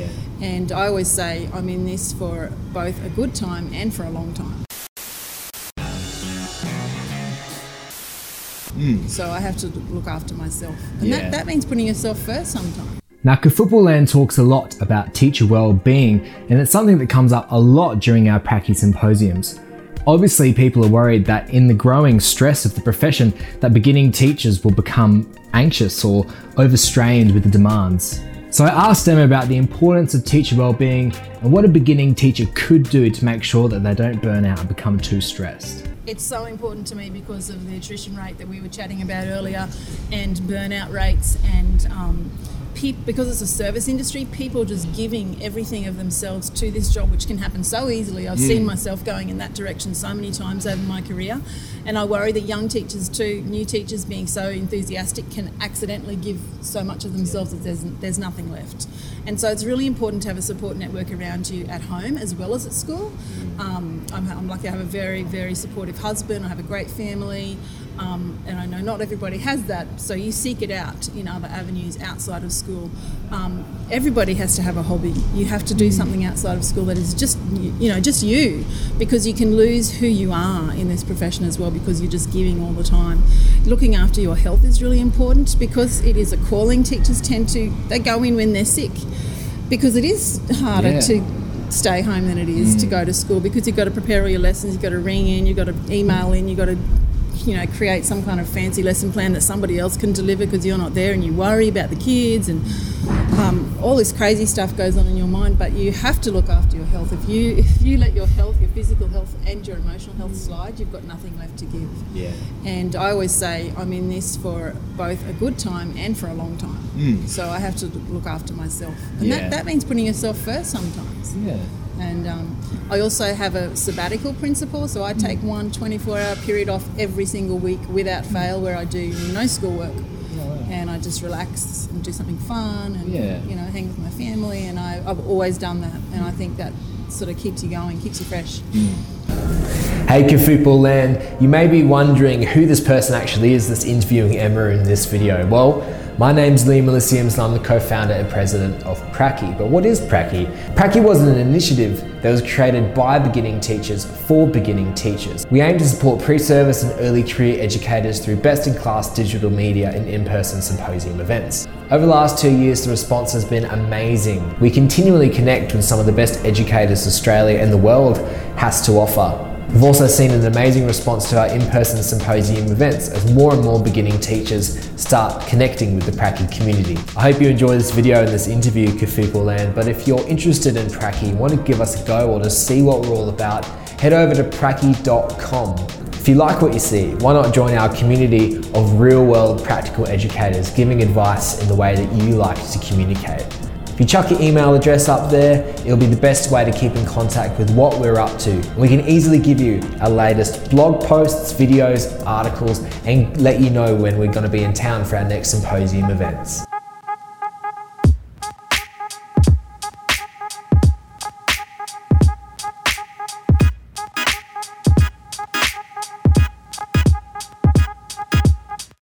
Yeah. And I always say I'm in this for both a good time and for a long time. Hmm. So I have to look after myself. And Yeah. that, that means putting yourself first sometimes. Now, Football Land talks a lot about teacher well-being, and it's something that comes up a lot during our Pracky symposiums. Obviously, people are worried that in the growing stress of the profession, that beginning teachers will become anxious or overstrained with the demands. So I asked them about the importance of teacher well-being and what a beginning teacher could do to make sure that they don't burn out and become too stressed. It's so important to me because of the attrition rate that we were chatting about earlier and burnout rates and um, because it's a service industry, people just giving everything of themselves to this job, which can happen so easily. I've seen myself going in that direction so many times over my career. And I worry that young teachers too, new teachers being so enthusiastic can accidentally give so much of themselves that there's, there's nothing left. And so it's really important to have a support network around you at home as well as at school. Um, I'm, I'm lucky I have a very, very supportive husband, I have a great family, um, and I know not everybody has that, so you seek it out in other avenues outside of school. Um, everybody has to have a hobby. You have to do something outside of school that is just, you know, just you, because you can lose who you are in this profession as well because you're just giving all the time. Looking after your health is really important because it is a calling. Teachers tend to, they go in when they're sick because it is harder Yeah. to stay home than it is to go to school because you've got to prepare all your lessons, you've got to ring in, you've got to email in, you've got to you know create some kind of fancy lesson plan that somebody else can deliver because you're not there and you worry about the kids and um, all this crazy stuff goes on in your mind but you have to look after your health if you if you let your health your physical health and your emotional health slide you've got nothing left to give Yeah. and I always say I'm in this for both a good time and for a long time. So I have to look after myself. And Yeah. that, that means putting yourself first sometimes. Yeah. And um, I also have a sabbatical principle, so I take one 24 hour period off every single week without fail where I do no schoolwork. And I just relax and do something fun and Yeah. you know hang with my family and I, I've always done that and I think that sort of keeps you going, keeps you fresh. Hey Football Land, you may be wondering who this person actually is that's interviewing Emma in this video. Well, my name's Liam Elysiums and I'm the co-founder and president of Pracky. But what is Pracky? Pracky was an initiative that was created by beginning teachers for beginning teachers. We aim to support pre-service and early career educators through best-in-class digital media and in-person symposium events. Over the last two years, the response has been amazing. We continually connect with some of the best educators Australia and the world has to offer. We've also seen an amazing response to our in-person symposium events as more and more beginning teachers start connecting with the Pracky community. I hope you enjoy this video and this interview, Kafupo Land, but if you're interested in Pracky, want to give us a go or to see what we're all about, head over to pracky.com. If you like what you see, why not join our community of real-world practical educators giving advice in the way that you like to communicate. If you chuck your email address up there, it'll be the best way to keep in contact with what we're up to. We can easily give you our latest blog posts, videos, articles, and let you know when we're going to be in town for our next symposium events.